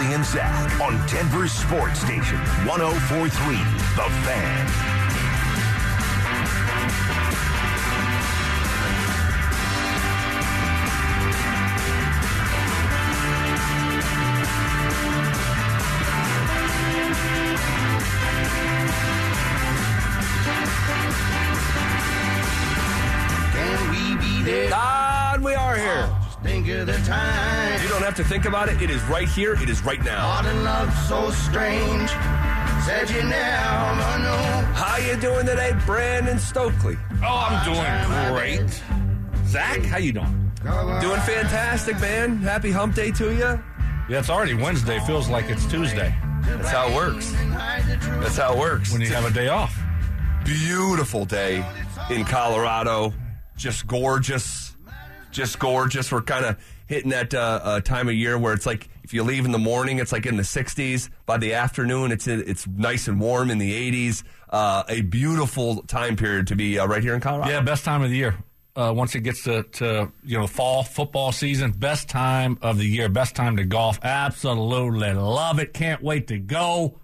And Zach on Denver's Sports Station 1043 The Fan. Think about it. It is right here. It is right now. Modern love so strange. Said you never know. How you doing today, Brandon Stokley? Oh, I'm doing great. Zach, how you doing? Doing fantastic, man. Happy hump day to you. Yeah, it's already Wednesday. Feels like it's Tuesday That's how it works. That's how it works. when you have a day off. beautiful day in Colorado. Just gorgeous. Just gorgeous. We're kind of hitting that uh, uh, time of year where it's like if you leave in the morning, it's like in the 60s. By the afternoon, it's it's nice and warm in the 80s. Uh, a beautiful time period to be uh, right here in Colorado. Yeah, best time of the year. Uh, once it gets to, to you know fall football season, best time of the year, best time to golf. Absolutely love it. Can't wait to go.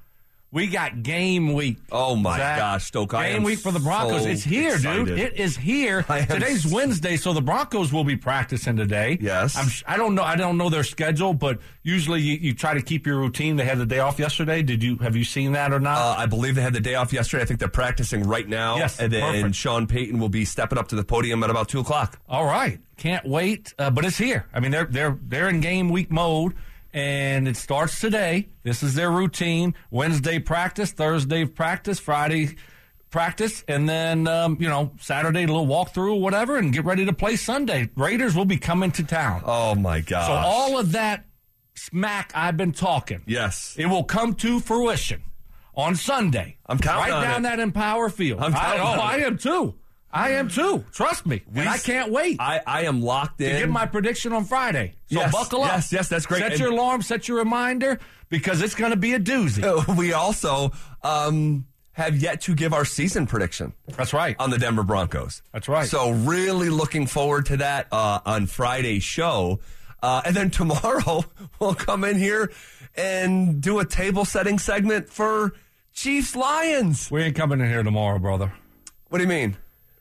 We got game week. Oh my Zach. gosh, Stoke! I Game am week for the Broncos. so it's here, dude. It is here. Today's Wednesday, so the Broncos will be practicing today. Yes. I'm, sh- I don't know. I don't know their schedule, but usually you, you try to keep your routine. They had the day off yesterday. Did you have you seen that or not? Uh, I believe they had the day off yesterday. I think they're practicing right now. Yes, and then perfect. Sean Payton will be stepping up to the podium at about two o'clock. All right, can't wait. Uh, but it's here. I mean, they're they're they're in game week mode, and it starts today. This is their routine: Wednesday practice, Thursday practice, Friday practice, and then um, you know Saturday a little walkthrough or whatever, and get ready to play Sunday. Raiders will be coming to town. Oh my god! so all of that smack I've been talking, yes, it will come to fruition on Sunday. I'm counting right on down it. that Empower Field. I'm I, counting oh, it. I am too. I am too. Trust me, and I can't wait I, I am locked in. to give my prediction on Friday. So Yes, buckle up. yes, yes, that's great. Set And- your alarm, set your reminder, because it's going to be a doozy. we also um, have yet to give our season prediction That's right. on the Denver Broncos. That's right. So really looking forward to that uh, on Friday's show. Uh, and then tomorrow we'll come in here and do a table setting segment for Chiefs Lions. we ain't coming in here tomorrow, brother. What do you mean?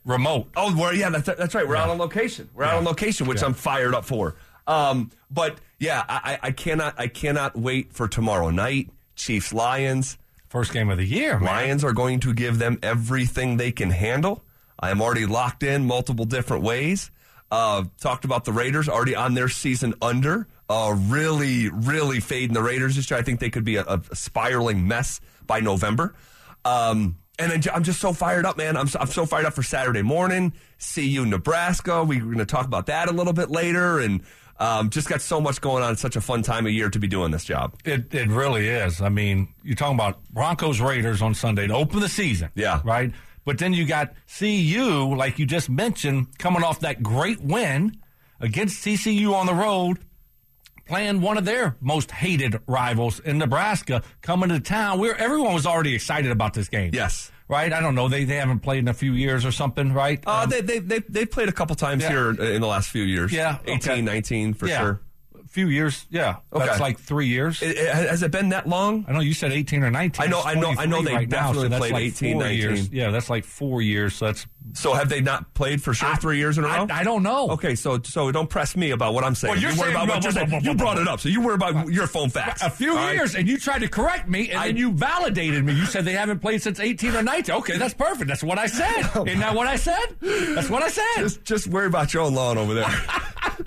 Remote. Oh, we're, yeah, that's, that's right. We're out on location. We're out on location, which Yeah. I'm fired up for. Um, but yeah, I, I I cannot I cannot wait for tomorrow night. Chiefs Lions. First game of the year, man. Lions are going to give them everything they can handle. I am already locked in multiple different ways. Uh, talked about the Raiders already on their season under. Uh, really, really fading the Raiders this year. I think they could be a, a spiraling mess by November. Um, and I'm I'm just so fired up, man. I'm so, I'm so fired up for Saturday morning. CU Nebraska. We're going to talk about that a little bit later. And um, just got so much going on. It's such a fun time of year to be doing this job. It it really is. I mean, you're talking about Broncos Raiders on Sunday to open the season. Yeah. Right? But then you got CU, like you just mentioned, coming off that great win against TCU on the road, playing one of their most hated rivals in Nebraska, coming to town. Where everyone was already excited about this game. Yes. Right? I don't know. They they haven't played in a few years or something, right? Uh, Um, they, they, they, they've played a couple times Yeah. here in the last few years. Yeah, 18, okay. 19 for yeah. sure. Few years. Yeah. Okay. That's like three years. It, it- has it been that long? I know you said 18 or 19. I know- I know- I know they right now, definitely so played like 18, 19. years. Yeah, that's like four years. So that's. So have they not played for sure three years in a row? I don't know. Okay, so so don't press me about what I'm saying. Well, you're you worry about what you're saying. You brought it up, so you worry about your phone facts. A few right? years, and you tried to correct me, and I- then you validated me. You said they haven't played since 18 or 19. Okay, that's perfect. That's what I said. Oh, Isn't that what I said? That's what I said. Just, just worry about your own lawn over there.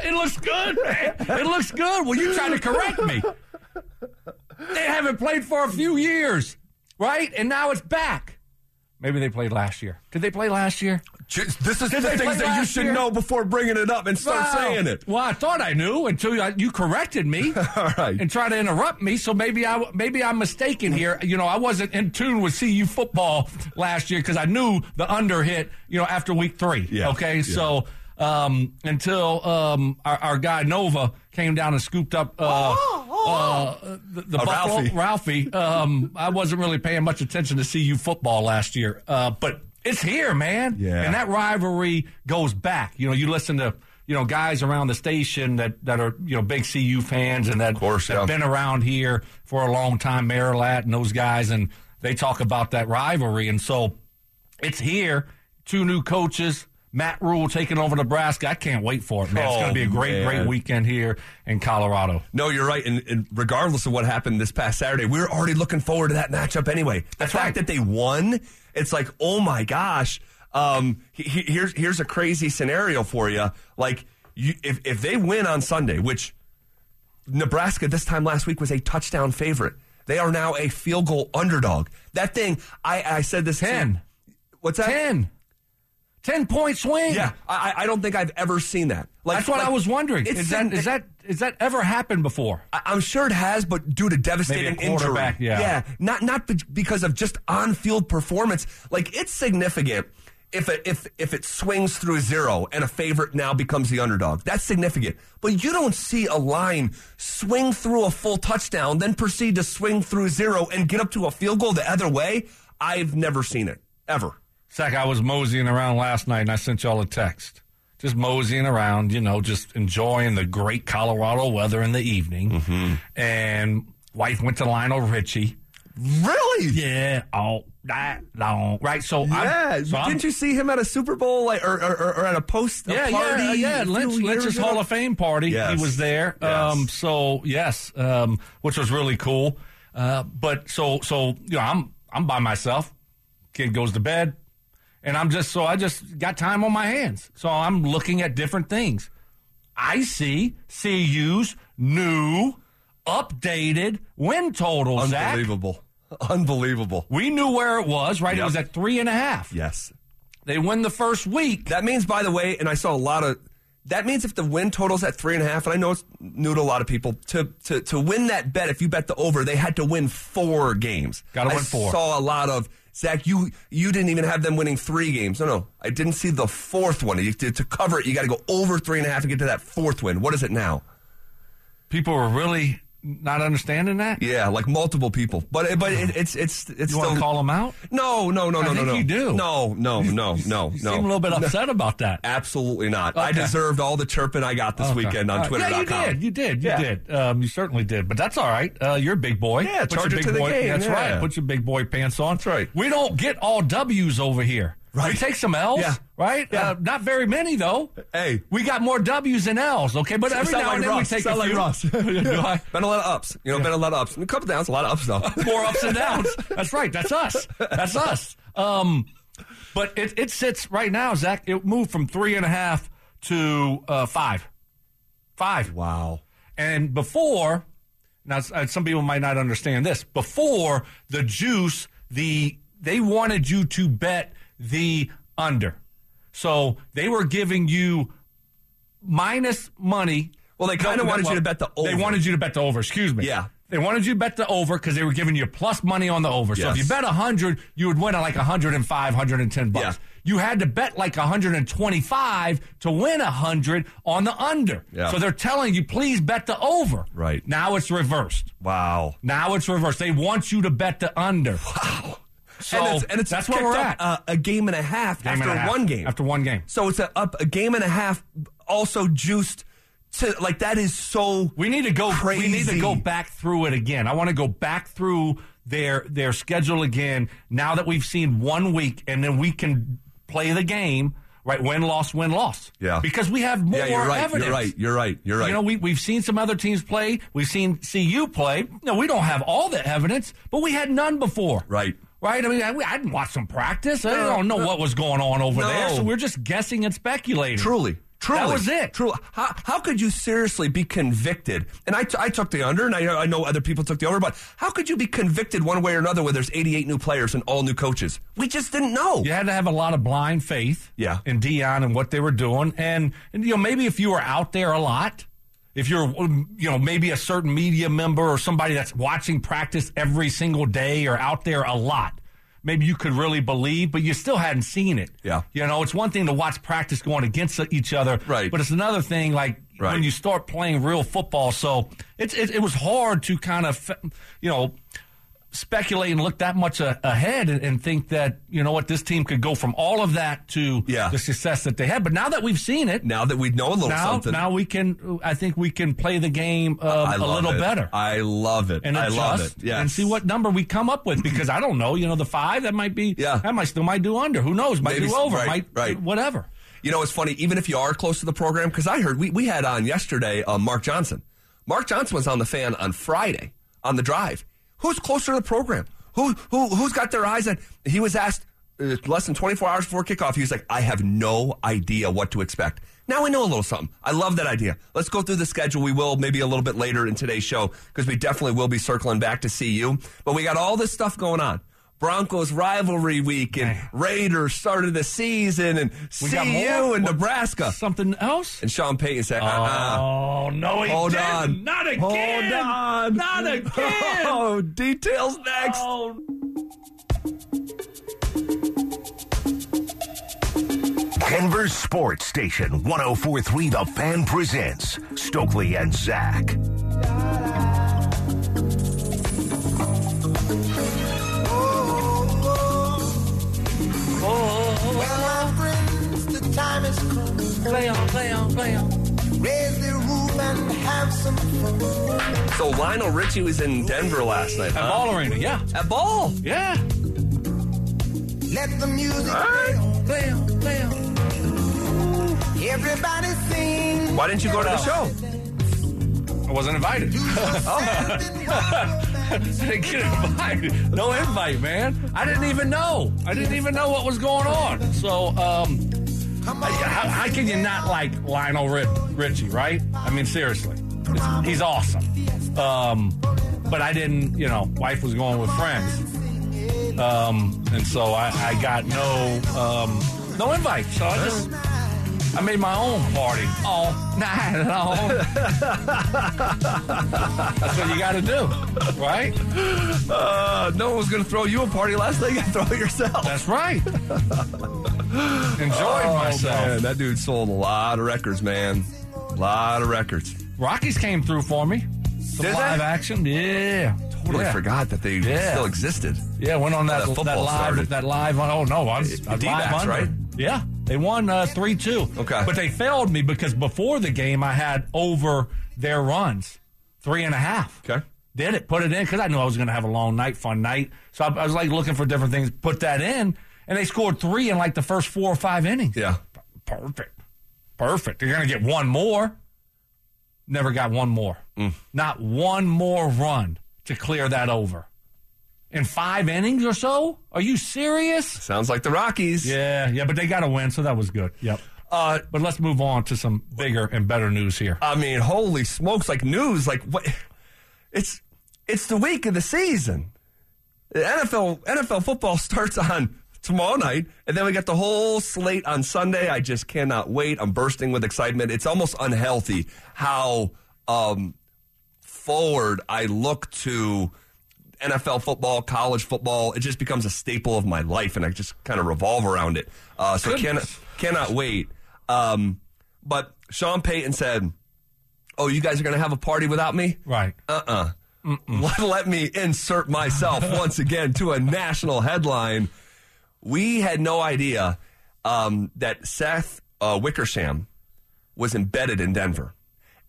It looks good, man. It looks good. Well, you trying to correct me. They haven't played for a few years, right? And now it's back. Maybe they played last year. Did they play last year? This is Did the things that you should year? know before bringing it up and start Wow. saying it. Well, I thought I knew until you, you corrected me. All right. And try to interrupt me, so maybe I maybe I'm mistaken here. You know, I wasn't in tune with CU football last year because I knew the under hit. You know, after week three. Yeah. Okay, Yeah. so um, until um, our, our guy Nova came down and scooped up uh, uh, the, the Buffalo Ralphie. Ralphie. Um, I wasn't really paying much attention to CU football last year, uh, but It's here, man. Yeah. And that rivalry goes back. You know, you listen to you know guys around the station that, that are you know big CU fans and that course, that yeah. have been around here for a long time, Marilat and those guys, and they talk about that rivalry. And so it's here. Two new coaches. Matt Rhule taking over Nebraska. I can't wait for it, man. it's Oh, going to be a great, man. great weekend here in Colorado. No, you're right. And, and regardless of what happened this past Saturday, we were already looking forward to that matchup anyway. The That's fact right. that they won, it's like, oh my gosh. Um, he- he- here's here's a crazy scenario for you. Like, you, if if they win on Sunday, which Nebraska this time last week was a touchdown favorite, they are now a field goal underdog. That thing, I I said this Ten. What's that? 10. 10 point swing. Yeah, I, I don't think I've ever seen that. Like, That's what like, I was wondering. Is that, is that is that ever happened before? I- I'm sure it has, but due to devastating injury, yeah. yeah, not not because of just on-field performance. Like it's significant if it, if if it swings through zero and a favorite now becomes the underdog. That's significant. But you don't see a line swing through a full touchdown, then proceed to swing through zero and get up to a field goal the other way. I've never seen it ever. Zach, I was moseying around last night and I sent y'all a text. Just moseying around, you know, just enjoying the great Colorado weather in the evening. Mm-hmm. And wife went to Lionel Richie. Really? Yeah, all night long. Right. So Yeah, I'm, so I'm- didn't you see him at a Super Bowl like, or, or, or at a post a yeah, party? yeah, yeah. Lynch, Lynch's ago? Hall of Fame party. Yes. He was there. Yes. Um, so yes, um, which was really cool. Uh, but so so you know, I'm I'm by myself. Kid goes to bed, and I'm just so I just got time on my hands. So I'm looking at different things. I see CU's new, updated win total. Zach. Unbelievable. Unbelievable. We knew where it was. Right, it was at three and a half. Yes. They win the first week. That means, by the way, and I saw a lot of. That means if the win total's at three and a half, and I know it's new to a lot of people, to to to win that bet, if you bet the over, they had to win four games. Gotta I win four. Saw a lot of Zach. You you didn't even have them winning three games. No, no, I didn't see the fourth one. You, to, to cover it, you got to go over three and a half to get to that fourth win. What is it now? People were really not understanding that. Yeah, like multiple people, but but it, it's it's it's You want still to call them out? no no no no no no you do. no no no no You no. seem a little bit upset about that. Absolutely not. I deserved all the chirping I got this Okay. weekend on right. Twitter.com. Yeah, you did. You did. You Yeah. did. Um, you certainly did. But that's all right. Uh, you're a big boy. Yeah, Put your charge it big to the boy. game, That's yeah. right. Put your big boy pants on. That's right. We don't get all W's over here. Right. We take some L's. Yeah. Right. Yeah. Uh, not very many though. Hey. we got more W's than L's. Okay, but every now like and then Russ. we take Sound a like few. I? Been a lot of ups. You know, been a lot of ups. A couple downs, a lot of ups though. more ups and downs. That's right. That's us. That's us. Um, but it, it sits right now, Zach. It moved from three and a half to uh, five. Five. wow. And before, now uh, some people might not understand this. Before the juice, the they wanted you to bet the under, so they were giving you minus money. Well, they kinda wanted well, you to bet the They over. wanted you to bet the over. Excuse me. Yeah. They wanted you to bet the over because they were giving you plus money on the over. So if you bet 100, you would win at like 105, 110 bucks. Yeah. You had to bet like 125 to win 100 on the under. Yeah. So they're telling you, please bet the over. Right. Now it's reversed. Wow. Now it's reversed. They want you to bet the under. Wow. So and it's, and it's that's where kicked we're up, at. Uh, a game and a half Game after a half. one game. After one game. So it's a, up a game and a half, also juiced to like that is so. We need to go. Crazy. We need to go back through it again. I want to go back through their their schedule again. Now that we've seen one week, and then we can play the game. Right, win, loss, win, loss. Yeah. because we have more Yeah, you're right. evidence. You're right. You're right. You're right. You know, we, we've seen some other teams play. We've seen CU play. No, we don't have all the evidence, but we had none before. Right. Right? I mean, I, I didn't watch some practice. I No, don't know no. what was going on over No. there. So we're just guessing and speculating. Truly. Truly. That was it. Truly. How, how could you seriously be convicted? And I, t- I took the under, and I, I know other people took the over, but how could you be convicted one way or another when there's 88 new players and all new coaches? We just didn't know. You had to have a lot of blind faith Yeah. in Deion and what they were doing. And, and, you know, maybe if you were out there a lot, if you're, um, you know, maybe a certain media member or somebody that's watching practice every single day or out there a lot, maybe you could really believe, but you still hadn't seen it. Yeah. You know, it's one thing to watch practice going against each other. Right. But it's another thing, like, Right. when you start playing real football. So it's, it, it was hard to kind of, you know, speculate and look that much a, ahead and, and, think that you know what this team could go from all of that to yeah. the success that they had. But now that we've seen it, now that we know a little now, something, now we can. I think we can play the game uh, a little it. better. I love it. And I love it. Yeah, and see what number we come up with because I don't know. You know, the five that might be. Yeah, that might still might do under. Who knows? Might Maybe, do over. Right, might right. whatever. You know, it's funny. Even if you are close to the program, because I heard we we had on yesterday uh, Mark Johnson. Mark Johnson was on the fan on Friday on the drive. Who's closer to the program? Who who who's got their eyes on? He was asked uh, less than 24 hours before kickoff. He was like, "I have no idea what to expect." Now we know a little something. I love that idea. Let's go through the schedule. We will maybe a little bit later in today's show because we definitely will be circling back to CU. But we got all this stuff going on. Broncos rivalry week and Raiders started the season and we CU and Nebraska. Something else? And Sean Payton said, oh, uh-uh. Oh, no, he Hold didn't. on. Not again. Hold on. Not again. Oh, details next. Oh. Denver Sports Station 1043 The Fan presents Stokley and Zach. The time. Play on, play on, play on. Raise the roof and have some fun. So Lionel Richie was in Denver last night. At huh? Ball Arena, yeah. At ball. Yeah. Let the music All play on. Play on, play on. Everybody sing. Why didn't you go to the show? I wasn't invited. oh. I didn't get invited. No invite, man. I didn't even know. I didn't even know what was going on. So, um, Come how, how can you not like Lionel Ri- Richie, right? I mean, seriously. It's- he's awesome. Um, but I didn't, you know, wife was going with friends. Um, and so I, I got no um, no invite. So I just I made my own party all night long. That's what you got to do, right? Uh, no one was going to throw you a party last night. You got to throw it yourself. That's right. Enjoyed Oh, myself. man, that dude sold a lot of records, man. A lot of records. Rockies came through for me. Some Did they? live action, yeah. Totally yeah. forgot that they Yeah. still existed. Yeah, went on that That that, football live started. that live on. Oh no, I was, I was live under. right? Yeah, they won uh, three two. Okay. but they failed me because before the game I had over their runs three and a half. Okay. Did it? Put it in because I knew I was going to have a long night, fun night. So I, I was like looking for different things. Put that in, and they scored three in like the first four or five innings. Yeah. Perfect. Perfect. You're going to get one more. Never got one more. Mm. Not one more run to clear that over. In five innings or so? Are you serious? Sounds like the Rockies. Yeah, yeah, but they got to win, so that was good. Yep. Uh, But let's move on to some bigger and better news here. I mean, holy smokes! Like news, like what? It's it's the week of the season. The NFL NFL football starts on tomorrow night, and then we got the whole slate on Sunday. I just cannot wait. I'm bursting with excitement. It's almost unhealthy how um, forward I look to NFL football, college football. It just becomes a staple of my life, and I just kind of revolve around it. Uh, so cannot Goodness. cannot wait. Um, but Sean Payton said, "Oh, you guys are going to have a party without me? Right. Uh-uh. Let, let me insert myself once again to a national headline. We had no idea um, that Seth uh, Wickersham was embedded in Denver.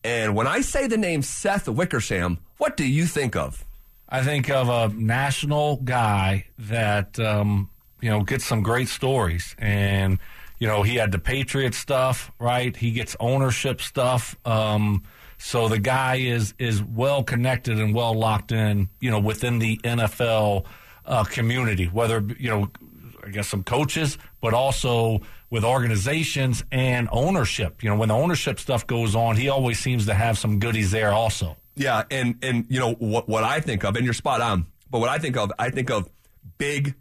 And when I say the name Seth Wickersham, what do you think of? I think of a national guy that um, you know gets some great stories, and you know he had the Patriot stuff, right? He gets ownership stuff. Um, so the guy is is well connected and well locked in, you know, within the NFL uh, community. Whether you know, I guess some coaches, but also with organizations and ownership. You know, when the ownership stuff goes on, he always seems to have some goodies there also. Yeah, and and you know what what I think of, and you're spot on. But what I think of, I think of big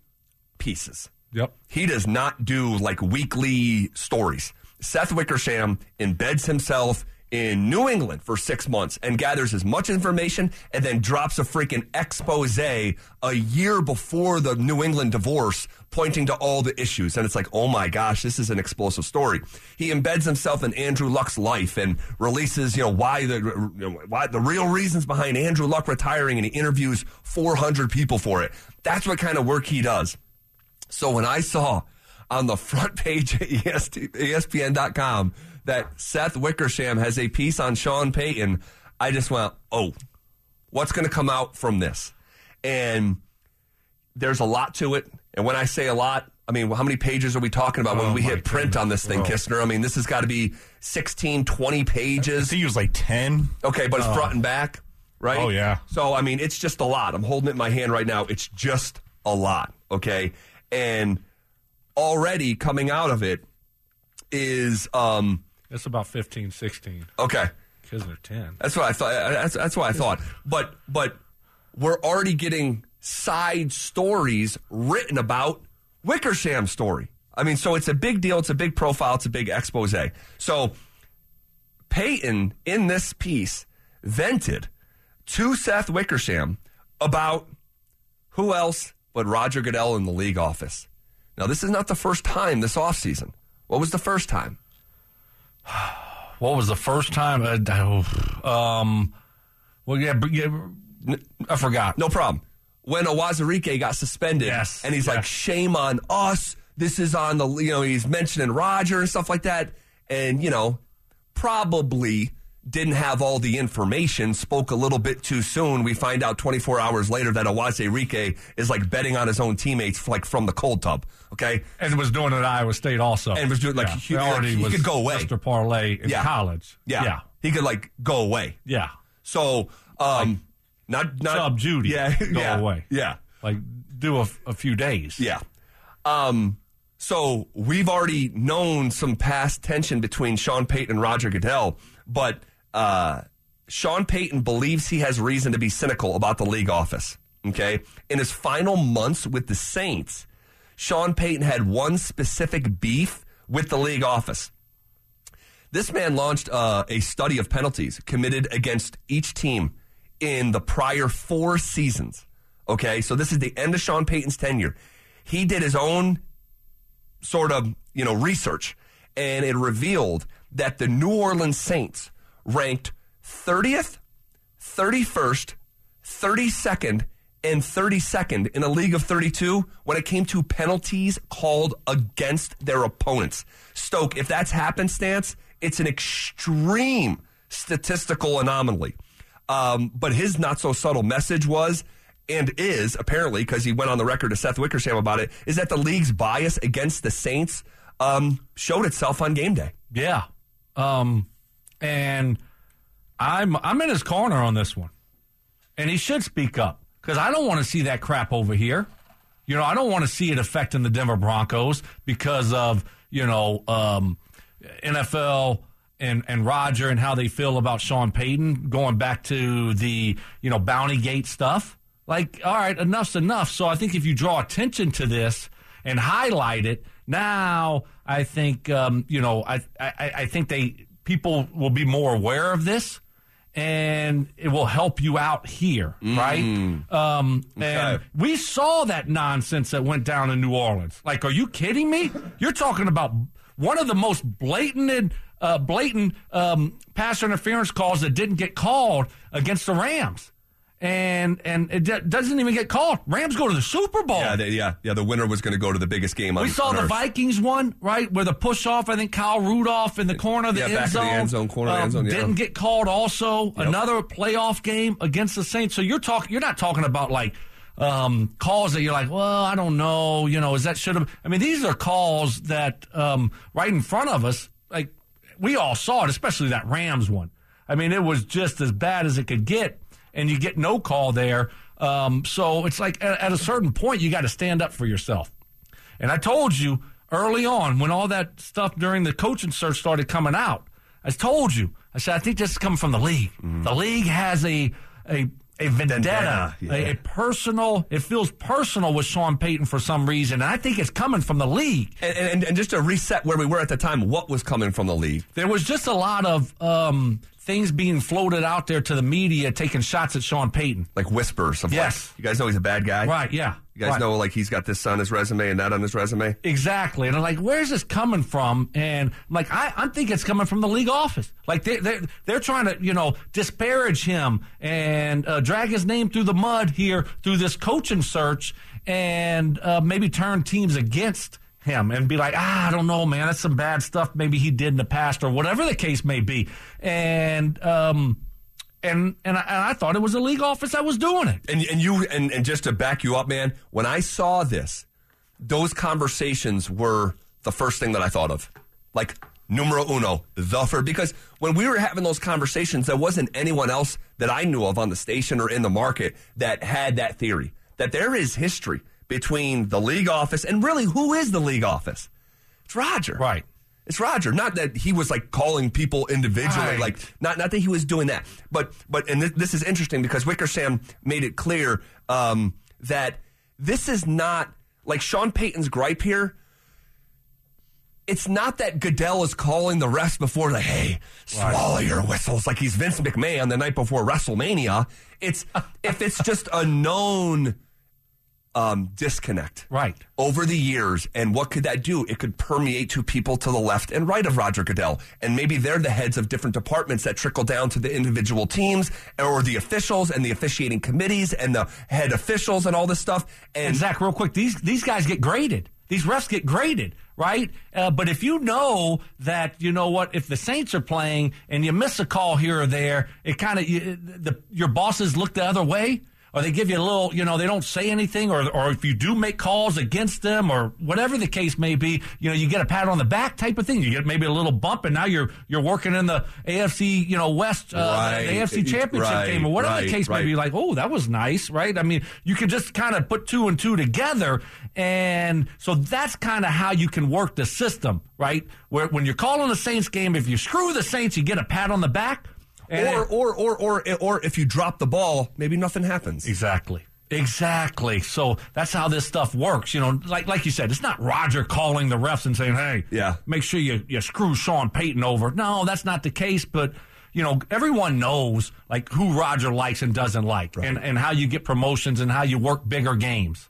pieces. Yep. He does not do like weekly stories. Seth Wickersham embeds himself in New England for six months and gathers as much information and then drops a freaking expose a year before the New England divorce pointing to all the issues. And it's like, oh my gosh, this is an explosive story. He embeds himself in Andrew Luck's life and releases, you know, why the, why the real reasons behind Andrew Luck retiring and he interviews 400 people for it. That's what kind of work he does. So when I saw on the front page at ESPN.com that Seth Wickersham has a piece on Sean Payton, I just went, oh, what's going to come out from this? And there's a lot to it. And when I say a lot, I mean, how many pages are we talking about when Oh, we hit print goodness. on this thing, Oh. Kistner? I mean, this has got to be 16, 20 I pages. think he was like 10. Okay, but it's front and back, right? Oh, yeah. So, I mean, it's just a lot. I'm holding it in my hand right now. It's just a lot, okay? And already coming out of it is, um, It's about 15, 16. okay. Kids are 10. That's what I thought. That's, that's what I thought. But but we're already getting side stories written about Wickersham's story. I mean, so it's a big deal. It's a big profile. It's a big expose. So Payton in this piece vented to Seth Wickersham about who else but Roger Goodell in the league office. Now, this is not the first time this offseason. What was the first time? What was the first time? Um, well, yeah, yeah, I forgot. No problem. When Uwazurike got suspended, Yes, and he's like, "Shame on us." This is on the you know he's mentioning Roger and stuff like that, and you know probably didn't have all the information. Spoke a little bit too soon. We find out 24 hours later that Uwazurike is like betting on his own teammates like from the cold tub. Okay, And was doing it at Iowa State also. And was doing, like, yeah. he- already he was could go away. Mr. Parlay in Yeah. college. yeah, Yeah. he could like go away. Yeah. So, um, not not Sub Judy. Yeah, Go yeah, away. Yeah. Like, do a, a few days. Yeah. Um, so we've already known some past tension between Sean Payton and Roger Goodell, but uh, Sean Payton believes he has reason to be cynical about the league office. Okay. In his final months with the Saints, Sean Payton had one specific beef with the league office. This man launched uh, a study of penalties committed against each team in the prior four seasons. Okay, so this is the end of Sean Payton's tenure. He did his own sort of you know research, and it revealed that the New Orleans Saints ranked 30th, 31st, 32nd, and 32nd in a league of 32 when it came to penalties called against their opponents. Stoke, if that's happenstance, it's an extreme statistical anomaly. Um, but his not so subtle message was and is apparently because he went on the record to Seth Wickersham about it is that the league's bias against the Saints um, showed itself on game day. Yeah. Um, and I'm I'm in his corner on this one. And he should speak up because I don't want to see that crap over here. You know, I don't want to see it affecting the Denver Broncos because of, you know, um, NFL and, and Roger and how they feel about Sean Payton going back to the, you know, Bounty Gate stuff. Like, all right, enough's enough. So I think if you draw attention to this and highlight it, now I think, um, you know, I, I, I think they people will be more aware of this and it will help you out here, right? Um, And Okay. we saw that nonsense that went down in New Orleans. Like, are you kidding me? You're talking about one of the most blatant uh, blatant um, pass interference calls that didn't get called against the Rams, and and it d- doesn't even get called. Rams go to the Super Bowl. Yeah, they, yeah, yeah. The winner was going to go to the biggest game. On, We saw the earth. Vikings one, right, where the push off, I think Kyle Rudolph in the corner of the Yeah, end back of the zone. end zone, corner um, end zone, yeah. Didn't get called also. Another playoff game against the Saints. So you're talking you're not talking about like um, calls that you're like, well, I don't know, you know, is that should have I mean, these are calls that um, right in front of us, like we all saw it, especially that Rams one. I mean, it was just as bad as it could get, and you get no call there. Um, so it's like at, at a certain point, you got to stand up for yourself. And I told you early on when all that stuff during the coaching search started coming out, I told you, I said, I think this is coming from the league. The league has a, a, a vendetta, Vendetta, yeah. a, a personal. It feels personal with Sean Payton for some reason, and I think it's coming from the league. And, and, and just to reset where we were at the time, what was coming from the league? There was just a lot of um, things being floated out there to the media, taking shots at Sean Payton. Like whispers of Yes. like, you guys know he's a bad guy? Right? Yeah. You guys right. know like he's got this on his resume and that on his resume? Exactly. And I'm like, where's this coming from? And I'm like, I, I think it's coming from the league office. Like they, they're, they're trying to, you know, disparage him and uh, drag his name through the mud here through this coaching search and uh, maybe turn teams against him and be like, ah, I don't know, man, that's some bad stuff maybe he did in the past or whatever the case may be. And, um, and, and I, and I thought it was a league office that was doing it. And and you and, and just to back you up, man, when I saw this, those conversations were the first thing that I thought of. Like numero uno, the first because when we were having those conversations, there wasn't anyone else that I knew of on the station or in the market that had that theory. That there is history between the league office and really who is the league office? It's Roger. Right. It's Roger. Not that he was like calling people individually, Right. like not not that he was doing that, but but and this, this is interesting because Wickersham made it clear um, that this is not like Sean Payton's gripe here. It's not that Goodell is calling the refs before like, hey, swallow your whistles, like he's Vince McMahon the night before WrestleMania. It's if it's just a known um, disconnect Right. over the years. And what could that do? It could permeate to people to the left and right of Roger Goodell. And maybe they're the heads of different departments that trickle down to the individual teams or the officials and the officiating committees and the head officials and all this stuff. And And Zach, real quick, these these guys get graded. These refs get graded, right? Uh, but if you know that, you know what, if the Saints are playing and you miss a call here or there, it kind of the your bosses look the other way, or they give you a little, you know, they don't say anything, or or if you do make calls against them, or whatever the case may be, you know, you get a pat on the back type of thing. You get maybe a little bump, and now you're you're working in the AFC, you know, West, uh, Right. the AFC Championship Right, game, or whatever the right, case may be. Like, oh, that was nice, right? I mean, you can just kind of put two and two together. And so that's kind of how you can work the system, right? Where when you're calling the Saints game, if you screw the Saints, you get a pat on the back. Or, or, or, or, or if you drop the ball, maybe nothing happens. Exactly. Exactly. So that's how this stuff works. You know, like like you said, it's not Roger calling the refs and saying, "Hey, Yeah. make sure you you screw Sean Payton over." No, that's not the case. But you know, everyone knows like who Roger likes and doesn't like, and and how you get promotions and how you work bigger games.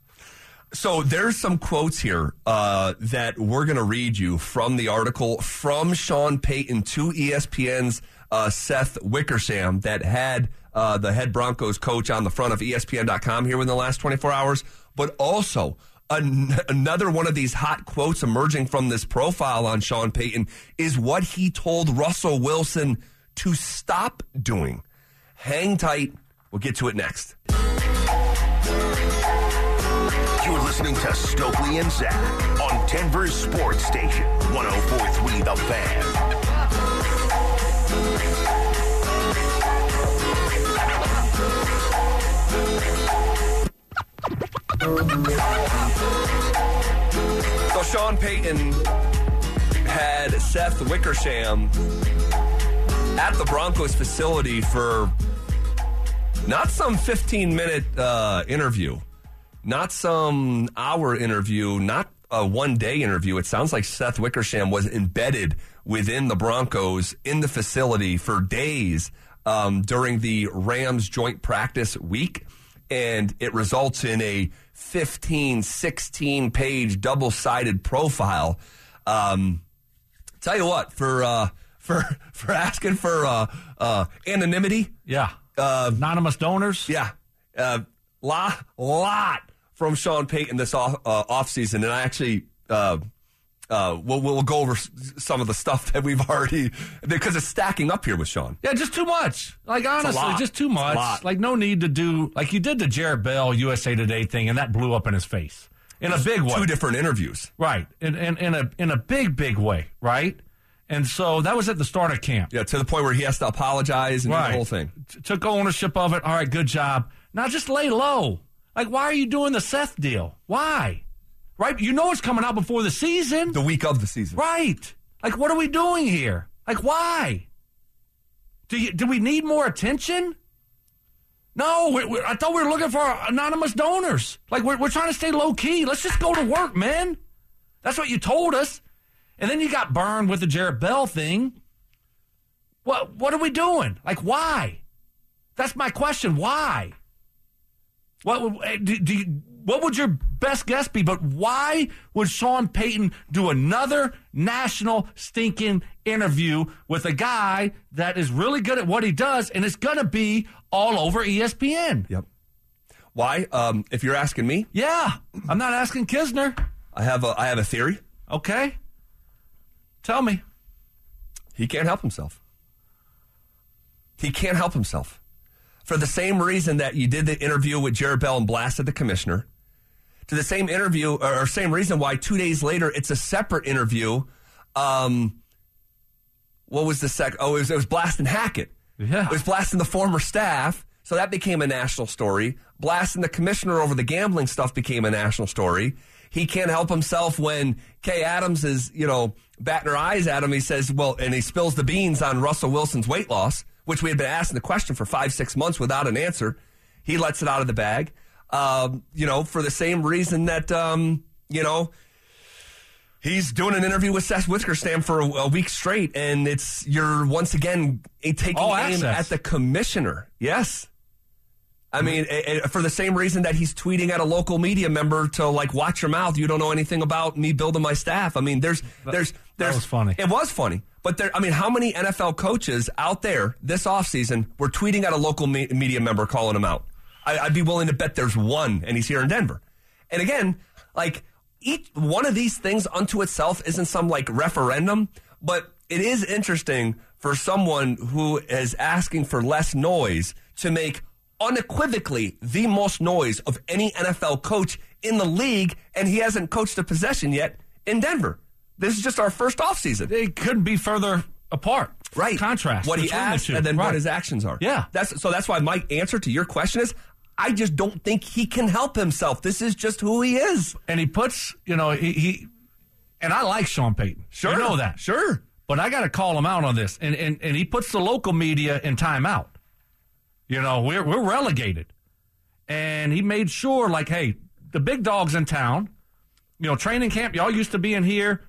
So there's some quotes here uh, that we're going to read you from the article from Sean Payton to ESPN's uh, Seth Wickersham that had uh, the head Broncos coach on the front of ESPN.com here within the last 24 hours, but also an- another one of these hot quotes emerging from this profile on Sean Payton is what he told Russell Wilson to stop doing. Hang tight. We'll get to it next. You're listening to Stokley and Zach on Denver's Sports Station, 1043 The Fan. So Sean Payton had Seth Wickersham at the Broncos facility for not some 15 minute uh, interview, not some hour interview, not a one day interview. It sounds like Seth Wickersham was embedded within the Broncos in the facility for days um, during the Rams joint practice week. And it results in a 15, 16 page double sided profile. Um, tell you what, for uh, for for asking for uh, uh, anonymity, Yeah, uh, anonymous donors. yeah, uh, lot lot from Sean Payton this off uh, off season, and I actually. Uh, we'll, we'll go over some of the stuff that we've already because it's stacking up here with Sean. Yeah, just too much. Like honestly, just too much. Like no need to do like you did the Jarrett Bell USA Today thing, and that blew up in his face in a big way. Two different interviews. Right. In, in, in a in a big, big way, right? And so that was at the start of camp. Yeah, to the point where he has to apologize and Right. the whole thing. T- took ownership of it. All right, good job. Now just lay low. Like, why are you doing the Seth deal? Why? Right? You know it's coming out before the season. The week of the season. Right. Like, what are we doing here? Like, why? Do you, do we need more attention? No, we, we, I thought we were looking for anonymous donors. Like we're, we're trying to stay low key. Let's just go to work, man. That's what you told us. And then you got burned with the Jarrett Bell thing. What what are we doing? Like why? That's my question. Why? What eh, do, do you, what would your best guess be? But why would Sean Payton do another national stinking interview with a guy that is really good at what he does and it's going to be all over ESPN? Yep. Why? Um, if you're asking me, Yeah, I'm not asking Kisner. I have a I have a theory. Okay, tell me. He can't help himself. He can't help himself. For the same reason that you did the interview with Jarrett Bell and blasted the commissioner, to the same interview or same reason why two days later it's a separate interview. Um, what was the second? Oh, it was, it was blasting Hackett. Yeah. It was blasting the former staff. So that became a national story. Blasting the commissioner over the gambling stuff became a national story. He can't help himself when Kay Adams is, you know, batting her eyes at him. He says, well, and he spills the beans on Russell Wilson's weight loss, which we had been asking the question for five, six months without an answer. He lets it out of the bag, um, you know, for the same reason that, um, you know, He's doing an interview with Seth Wickersham for a, a week straight, and it's you're once again eh, taking All aim access. at the commissioner. Yes, I mean eh, eh, for the same reason that he's tweeting at a local media member to like watch your mouth. You don't know anything about me building my staff. I mean, there's there's there's was funny. It was funny, but there. I mean, how many NFL coaches out there this offseason were tweeting at a local me- media member calling him out? I, I'd be willing to bet there's one, and he's here in Denver. And again, like each one of these things unto itself isn't some like referendum, but it is interesting for someone who is asking for less noise to make unequivocally the most noise of any NFL coach in the league, and he hasn't coached a possession yet in Denver. This is just our first offseason. They couldn't be further apart. Right. Contrast. What he asked and then Right. what his actions are. Yeah. That's so that's why my answer to your question is I just don't think he can help himself. This is just who he is. and he puts, you know, he, he and I like Sean Payton. Sure. You know that. Sure. But I got to call him out on this. And, and, and he puts the local media in timeout. You know, we're, we're relegated. And he made sure, like, hey, the big dogs in town, you know, training camp, y'all used to be in here.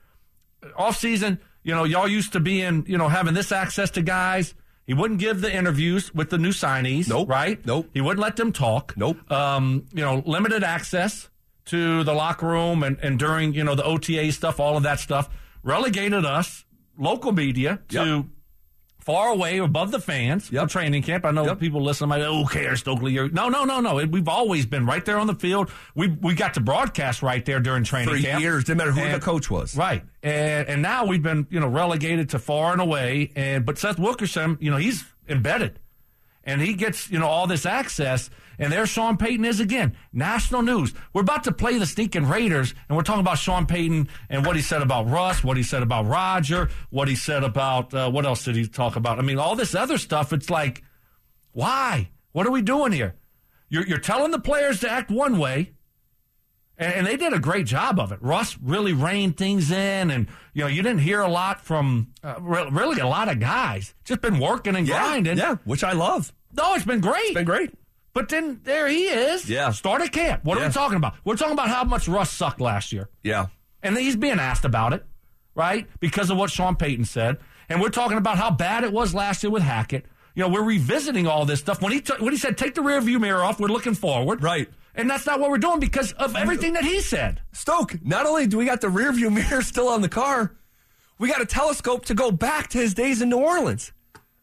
Off season, you know, y'all used to be in, you know, having this access to guys. He wouldn't give the interviews with the new signees. Nope. Right? Nope. He wouldn't let them talk. Nope. Um, you know, limited access to the locker room and, and during, you know, the OTA stuff, all of that stuff. Relegated us, local media, to Yep. Far away above the fans Yep. training camp. I know Yep. people listen, like, oh, care, Stokley. You're... No, no, no, no. It- We've always been right there on the field. We we got to broadcast right there during training For camp. years, didn't matter who And- the coach was. Right. And and now we've been, you know, relegated to far and away. And but Seth Wilkerson, you know, he's embedded. And he gets, you know, all this access. And there Sean Payton is again. National news. We're about to play the stinking Raiders, and we're talking about Sean Payton and what he said about Russ, what he said about Roger, what he said about uh, what else did he talk about? I mean, all this other stuff. It's like, why? What are we doing here? You're, you're telling the players to act one way, and, and they did a great job of it. Russ really reined things in, and you know you didn't hear a lot from uh, re- really a lot of guys. Just been working and Yeah, grinding. yeah, which I love. No, it's been great. It's been great. But then there he is. Yeah. Started camp. What are we talking about? We're talking about how much Russ sucked last year. Yeah. And he's being asked about it, right? Because of what Sean Payton said. And we're talking about how bad it was last year with Hackett. You know, we're revisiting all this stuff. When he t- when he said take the rear view mirror off, we're looking forward. Right. And that's not what we're doing because of everything that he said. Stoke, not only do we got the rear view mirror still on the car, we got a telescope to go back to his days in New Orleans.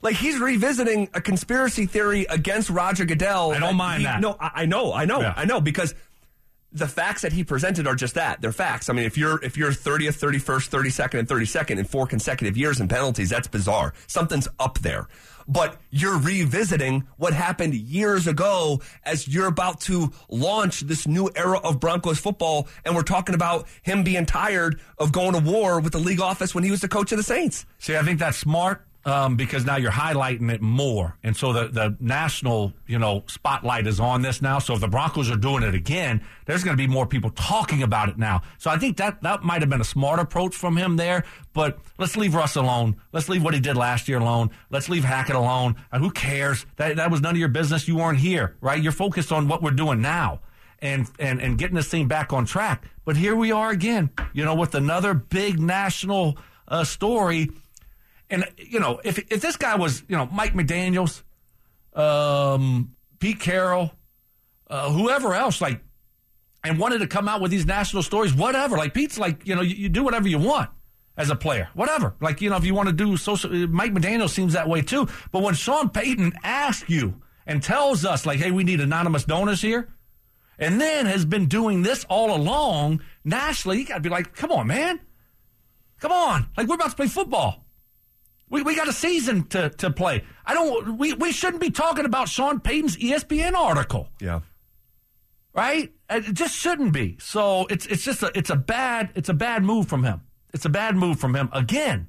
Like he's revisiting a conspiracy theory against Roger Goodell. I don't mind He- that. No, I, I know, I know, Yeah. I know, because the facts that he presented are just that. They're facts. I mean, if you're if you're 30th, 31st, 32nd, and 32nd in four consecutive years in penalties, that's bizarre. Something's up there. But you're revisiting what happened years ago as you're about to launch this new era of Broncos football, and we're talking about him being tired of going to war with the league office when he was the coach of the Saints. See, I think that's smart. Um, because now you're highlighting it more, and so the the national you know spotlight is on this now. So if the Broncos are doing it again, there's going to be more people talking about it now. So I think that that might have been a smart approach from him there. But let's leave Russ alone. Let's leave what he did last year alone. Let's leave Hackett alone. And who cares? That that was none of your business. You weren't here, right? You're focused on what we're doing now and and and getting this thing back on track. But here we are again, you know, with another big national uh, story. And you know, if if this guy was, you know, Mike McDaniel's, um, Pete Carroll, uh, whoever else, like, and wanted to come out with these national stories, whatever. Like Pete's, like, you know, you, you do whatever you want as a player, whatever. Like, you know, if you want to do social, Mike McDaniel seems that way too. But when Sean Payton asks you and tells us, like, hey, we need anonymous donors here and then has been doing this all along nationally, you got to be like, come on, man. Come on. Like, we're about to play football. We, we got a season to, to play. I don't, we, we shouldn't be talking about Sean Payton's ESPN article. Yeah. Right? It just shouldn't be. So it's, it's just a, it's a bad, it's a bad move from him. It's a bad move from him again.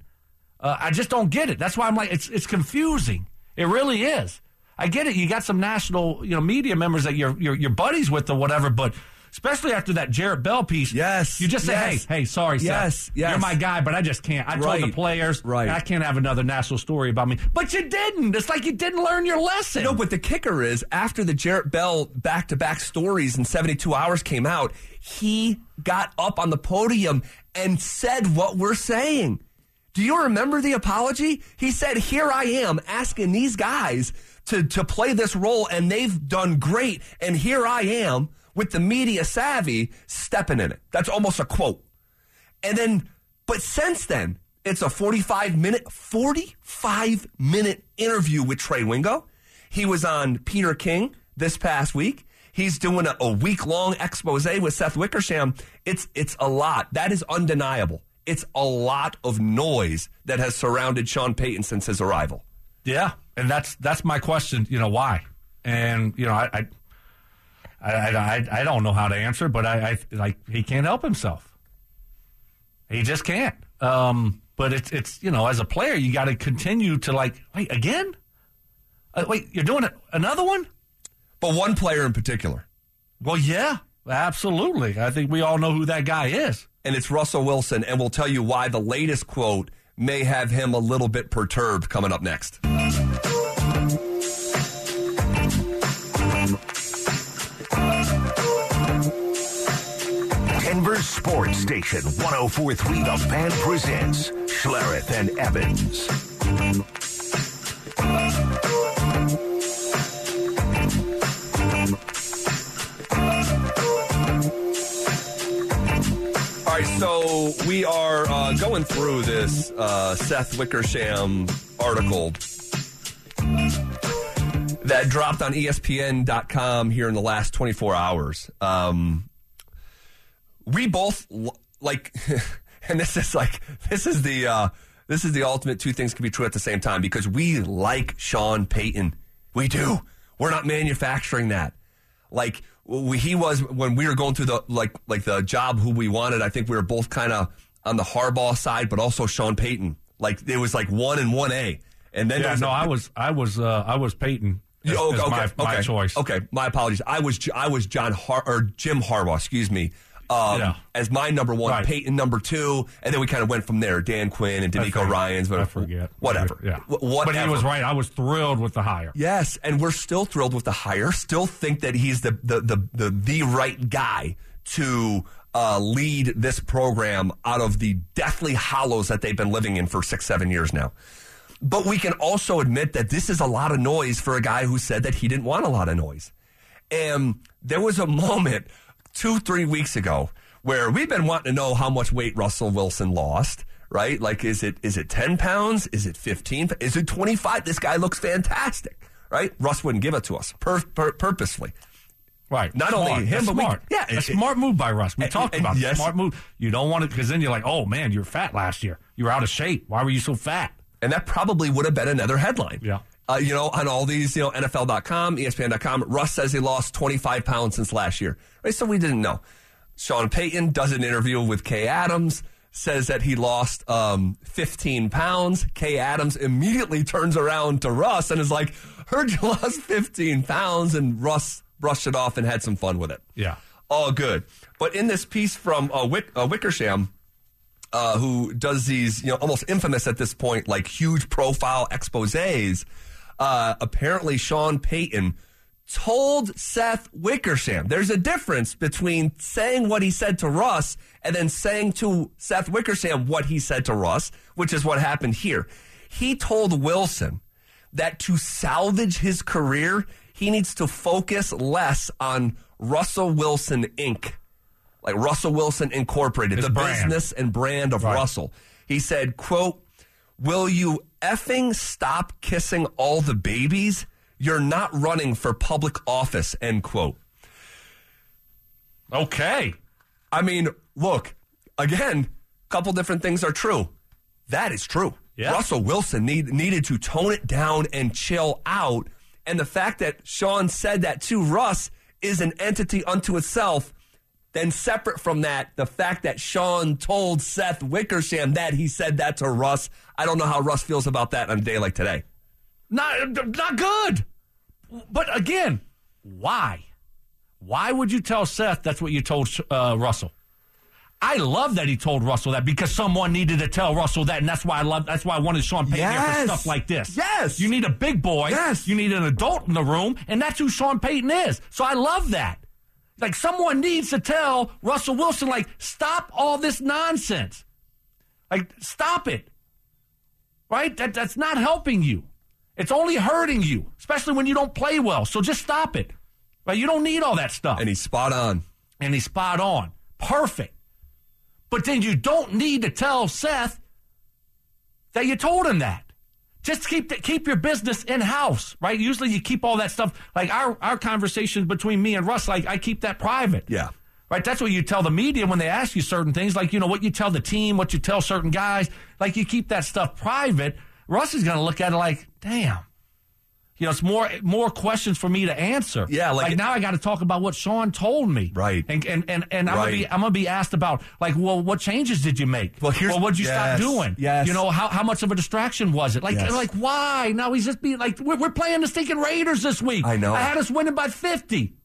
Uh, I just don't get it. That's why I'm like, it's, it's confusing. It really is. I get it. You got some national, you know, media members that you're, you're, you're buddies with or whatever, but especially after that Jarrett Bell piece. Yes. You just say, yes. hey, hey, sorry, yes, Seth. yes. You're my guy, but I just can't. I Right. told the players, Right. I can't have another national story about me. But you didn't. It's like you didn't learn your lesson. No, but the kicker is after the Jarrett Bell back to back stories in 72 hours came out, he got up on the podium and said what we're saying. Do you remember the apology? He said, Here I am asking these guys to, to play this role, and they've done great. And here I am with the media savvy stepping in it. That's almost a quote. And then, but since then, it's a 45 minute, 45 minute interview with Trey Wingo. He was on Peter King this past week. He's doing a, a week long expose with Seth Wickersham. It's, it's a lot. That is undeniable. It's a lot of noise that has surrounded Sean Payton since his arrival. Yeah, and that's that's my question. You know why? And you know I I I, I, I don't know how to answer, but I, I like he can't help himself. He just can't. Um, but it's it's you know as a player you got to continue to like wait again. Uh, wait, you're doing it another one? But one player in particular, Well, yeah, absolutely. I think we all know who that guy is. and it's Russell Wilson, and we'll tell you why the latest quote may have him a little bit perturbed coming up next. Denver Sports Station 1043 The Fan presents Schlereth and Evans. All right, so we are uh, going through this uh, Seth Wickersham article that dropped on ESPN.com here in the last 24 hours. Um, we both like, and this is like, this is the uh, this is the ultimate two things can be true at the same time because we like Sean Payton. We do. We're not manufacturing that like we, he was when we were going through the like like the job who we wanted. I think we were both kind of on the Harbaugh side, but also Sean Payton. Like it was like one and one A, and then Yeah, no, a- I was I was uh, I was Payton. As, Oh, okay, my, okay, my choice. Okay, my apologies. I was I was John Har- or Jim Harbaugh, excuse me. Um, Yeah. as my number one, Right. Payton number two, and then we kind of went from there. Dan Quinn and I DeMeco. Ryans, but I forget. whatever. Yeah, Wh- whatever. But he was right. I was thrilled with the hire. Yes, and we're still thrilled with the hire. Still think that he's the the the the, the right guy to uh, lead this program out of the deathly hollows that they've been living in for six seven years now. But we can also admit that this is a lot of noise for a guy who said that he didn't want a lot of noise. And there was a moment two three weeks ago where we've been wanting to know how much weight Russell Wilson lost. Right? Like, is it is it ten pounds? Is it fifteen? Is it twenty five? This guy looks fantastic. Right? Russ wouldn't give it to us pur- pur- purposely. Right. Not Smart. only him, That's but we- smart. yeah, a smart move by Russ. We and- talked and about yes. smart move. You don't want it because then you're like, oh man, you're fat last year. You were out of shape. Why were you so fat? And that probably would have been another headline. Yeah. Uh, you know, on all these, you know, NFL.com, ESPN.com, Russ says he lost 25 pounds since last year. Right? So we didn't know. Sean Payton does an interview with Kay Adams, says that he lost um, 15 pounds. Kay Adams immediately turns around to Russ and is like, "Heard you lost 15 pounds," and Russ brushed it off and had some fun with it. Yeah. all good. But in this piece from uh, Wick, uh, Wickersham, uh, who does these, you know, almost infamous at this point, like huge profile exposés. Uh, apparently, Sean Payton told Seth Wickersham. There's a difference between saying what he said to Russ and then saying to Seth Wickersham what he said to Russ, which is what happened here. He told Wilson that to salvage his career, he needs to focus less on Russell Wilson Inc like Russell Wilson Incorporated, His the brand. business and brand of Right. Russell. He said, quote, Will you effing stop kissing all the babies? You're not running for public office, end quote. Okay. I mean, look, again, a couple different things are true. That is true. Yeah. Russell Wilson need, needed to tone it down and chill out. And the fact that Sean said that to Russ is an entity unto itself. Then, separate from that, the fact that Sean told Seth Wickersham that he said that to Russ, I don't know how Russ feels about that on a day like today. Not not good. But again, why? Why would you tell Seth that's what you told uh, Russell? I love that he told Russell that because someone needed to tell Russell that, and that's why I love. That's why I wanted Sean Payton here for stuff like this. Yes. you need a big boy. Yes. you need an adult in the room, and that's who Sean Payton is. So I love that. Like someone needs to tell Russell Wilson, like, stop all this nonsense. Like, stop it. Right? That that's not helping you. It's only hurting you, especially when you don't play well. So just stop it. Right? You don't need all that stuff. And he's spot on. and he's spot on. Perfect. But then you don't need to tell Seth that you told him that. Just keep the, keep your business in house, right? Usually you keep all that stuff like our our conversations between me and Russ. Like I keep that private. Yeah. Right. That's what you tell the media when they ask you certain things, like you know what you tell the team, what you tell certain guys. Like you keep that stuff private. Russ is going to look at it like, damn. You know, it's more more questions for me to answer. Yeah, like- now I got to talk about what Sean told me. Right. And and and, and I'm gonna be I'm gonna be asked about like, well, what changes did you make? Well, here's- what'd you yes, stop doing? yes. You know, how how much of a distraction was it? Like Yes. like why? Now he's just being like, we're, we're playing the stinking Raiders this week. I know. I had us winning by fifty.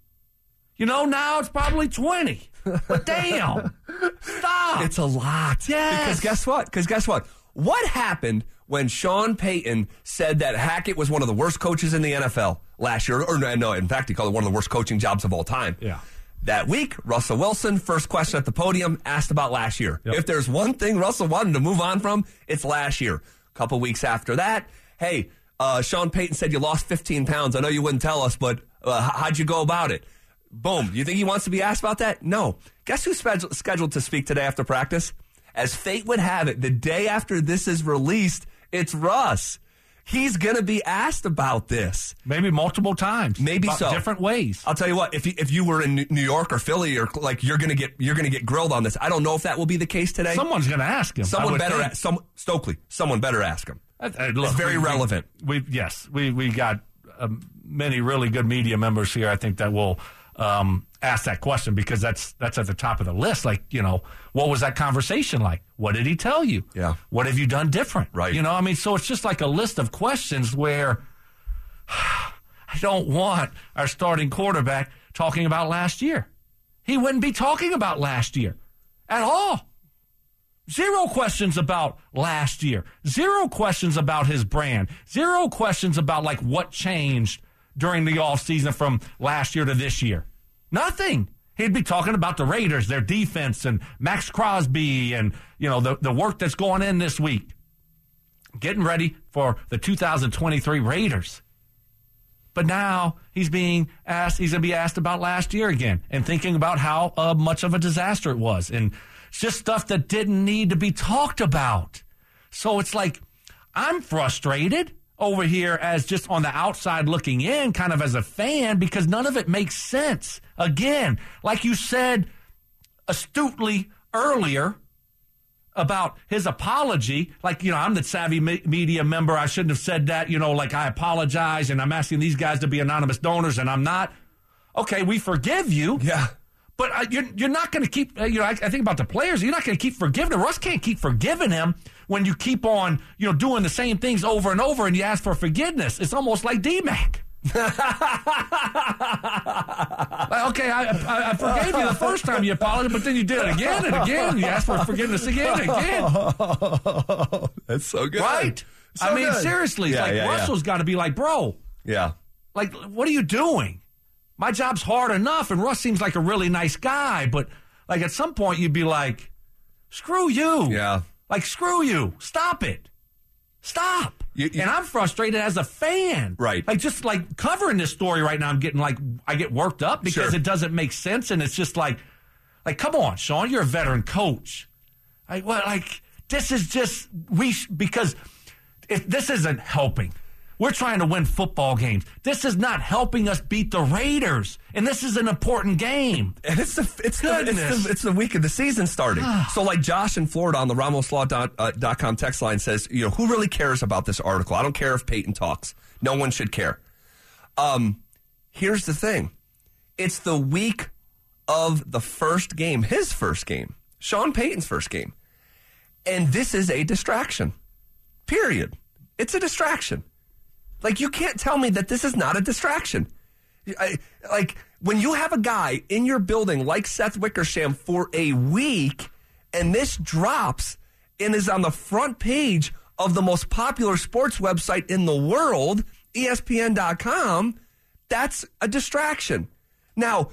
You know, now it's probably twenty. But damn, stop. It's a lot. Yes. Because guess what? Because guess what? What happened when Sean Payton said that Hackett was one of the worst coaches in the NFL last year? Or no, in fact, he called it one of the worst coaching jobs of all time. Yeah. That week, Russell Wilson, first question at the podium, asked about last year. Yep. If there's one thing Russell wanted to move on from, it's last year. A couple weeks after that, hey, uh, Sean Payton said you lost 15 pounds. I know you wouldn't tell us, but uh, how'd you go about it? Boom. You think he wants to be asked about that? No. Guess who's scheduled to speak today after practice? As fate would have it, the day after this is released, it's Russ. He's going to be asked about this. Maybe multiple times. Maybe so. Different ways. I'll tell you what. If you, if you were in New York or Philly or like you're gonna get you're gonna get grilled on this. I don't know if that will be the case today. Someone's going to ask him. Someone better think. some Stokley. Someone better ask him. Uh, uh, look, It's very we- we- relevant. We, yes, we we got um, many really good media members here. I think that will um, ask that question because that's that's at the top of the list. Like you know, what was that conversation like? What did he tell you? Yeah. What have you done different? Right. You know, I mean, so it's just like a list of questions where I don't want our starting quarterback talking about last year. He wouldn't be talking about last year at all. Zero questions about last year. Zero questions about his brand. Zero questions about like what changed during the offseason from last year to this year. Nothing. He'd be talking about the Raiders, their defense, and Maxx Crosby, and you know the the work that's going in this week, getting ready for the 2023 Raiders. But now he's being asked, he's going to be asked about last year again and thinking about how uh, much of a disaster it was. And it's just stuff that didn't need to be talked about. So it's like, I'm frustrated over here as just on the outside looking in, kind of as a fan, because none of it makes sense. Again, like you said astutely earlier, about his apology. Like, you know, I'm the savvy me- media member. I shouldn't have said that. You know, like I apologize and I'm asking these guys to be anonymous donors and I'm not. Okay, we forgive you. Yeah. But uh, you're you're not going to keep. Uh, you know, I, I, think about the players. You're not going to keep forgiving. Russ can't keep forgiving him when you keep on, you know, doing the same things over and over, and you ask for forgiveness. It's almost like DMAC. Like, okay, I, I, I, forgave you the first time you apologized, but then you did it again and again. You asked for forgiveness again and again. That's so good, right? So I mean, good. seriously, Yeah, like yeah, yeah. Russell's got to be like, bro, Yeah. like, what are you doing? My job's hard enough, and Russ seems like a really nice guy, but like at some point you'd be like, screw you. Yeah. Like, screw you. Stop it. Stop. You- you- and I'm frustrated as a fan. Right. Like, just like covering this story right now, I'm getting like, I get worked up because Sure. it doesn't make sense. And it's just like, like, come on, Sean, you're a veteran coach. Like, what, like, this is just, we, because if this isn't helping. We're trying to win football games. This is not helping us beat the Raiders, and this is an important game. And it's the it's the, it's the it's the week of the season starting. so like Josh in Florida on the RamosLaw.com uh, dot com text line says, you know, who really cares about this article? I don't care if Payton talks. No one should care. Um, here's the thing. It's the week of the first game, his first game, Sean Payton's first game. And this is a distraction. Period. It's a distraction. Like you can't tell me that this is not a distraction. I, like when you have a guy in your building like Seth Wickersham for a week, and this drops and is on the front page of the most popular sports website in the world, ESPN.com, that's a distraction. Now,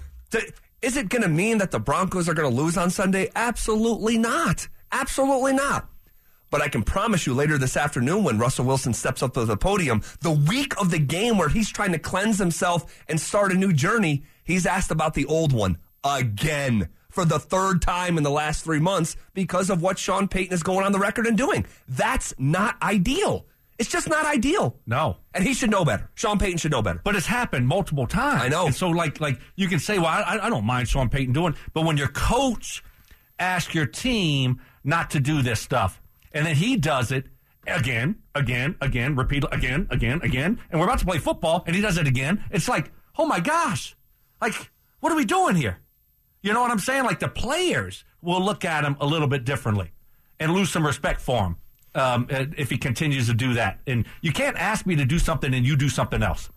is it going to mean that the Broncos are going to lose on Sunday? Absolutely not. Absolutely not. But I can promise you later this afternoon when Russell Wilson steps up to the podium, the week of the game where he's trying to cleanse himself and start a new journey, he's asked about the old one again for the third time in the last three months because of what Sean Payton is going on the record and doing. That's not ideal. It's just not ideal. No. And he should know better. Sean Payton should know better. But it's happened multiple times. I know. And so, like, like you can say, well, I, I don't mind Sean Payton doing, but when your coach asks your team not to do this stuff, and then he does it again, again, again, repeat again, again, again, and we're about to play football, and he does it again. It's like, oh my gosh, like, what are we doing here? You know what I'm saying? Like the players will look at him a little bit differently and lose some respect for him um, if he continues to do that. And you can't ask me to do something and you do something else.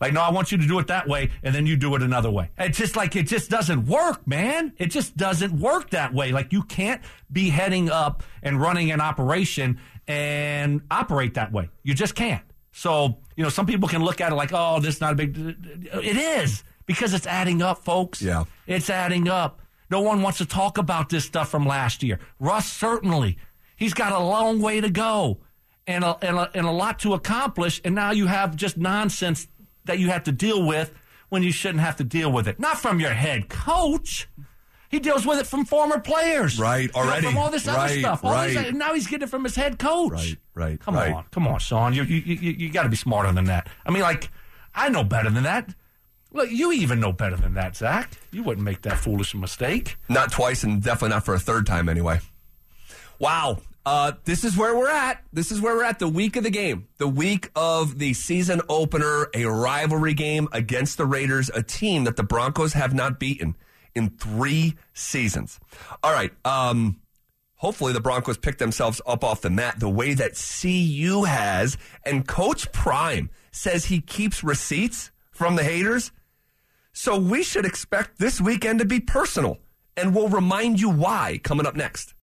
Like, no, I want you to do it that way, and then you do it another way. It's just like it just doesn't work, man. It just doesn't work that way. Like you can't be heading up and running an operation and operate that way. You just can't. So, you know, some people can look at it like, oh, this is not a big. It is because it's adding up, folks. Yeah. It's adding up. No one wants to talk about this stuff from last year. Russ certainly. He's got a long way to go and a, and a, and a lot to accomplish. And now you have just nonsense that you have to deal with when you shouldn't have to deal with it. Not from your head coach. He deals with it from former players. Right, already. from all this other Right, stuff. All right. these- now he's getting it from his head coach. Right, right, Come right. on. Come on, Sean. You, you, you, you got to be smarter than that. I mean, like, I know better than that. Look, you even know better than that, Zach. You wouldn't make that foolish mistake. Not twice and definitely not for a third time anyway. Wow. Uh, this is where we're at. This is where we're at. The week of the game, the week of the season opener, a rivalry game against the Raiders, a team that the Broncos have not beaten in three seasons. All right. Um, hopefully the Broncos pick themselves up off the mat the way that CU has. And Coach Prime says he keeps receipts from the haters. So we should expect this weekend to be personal. And we'll remind you why coming up next.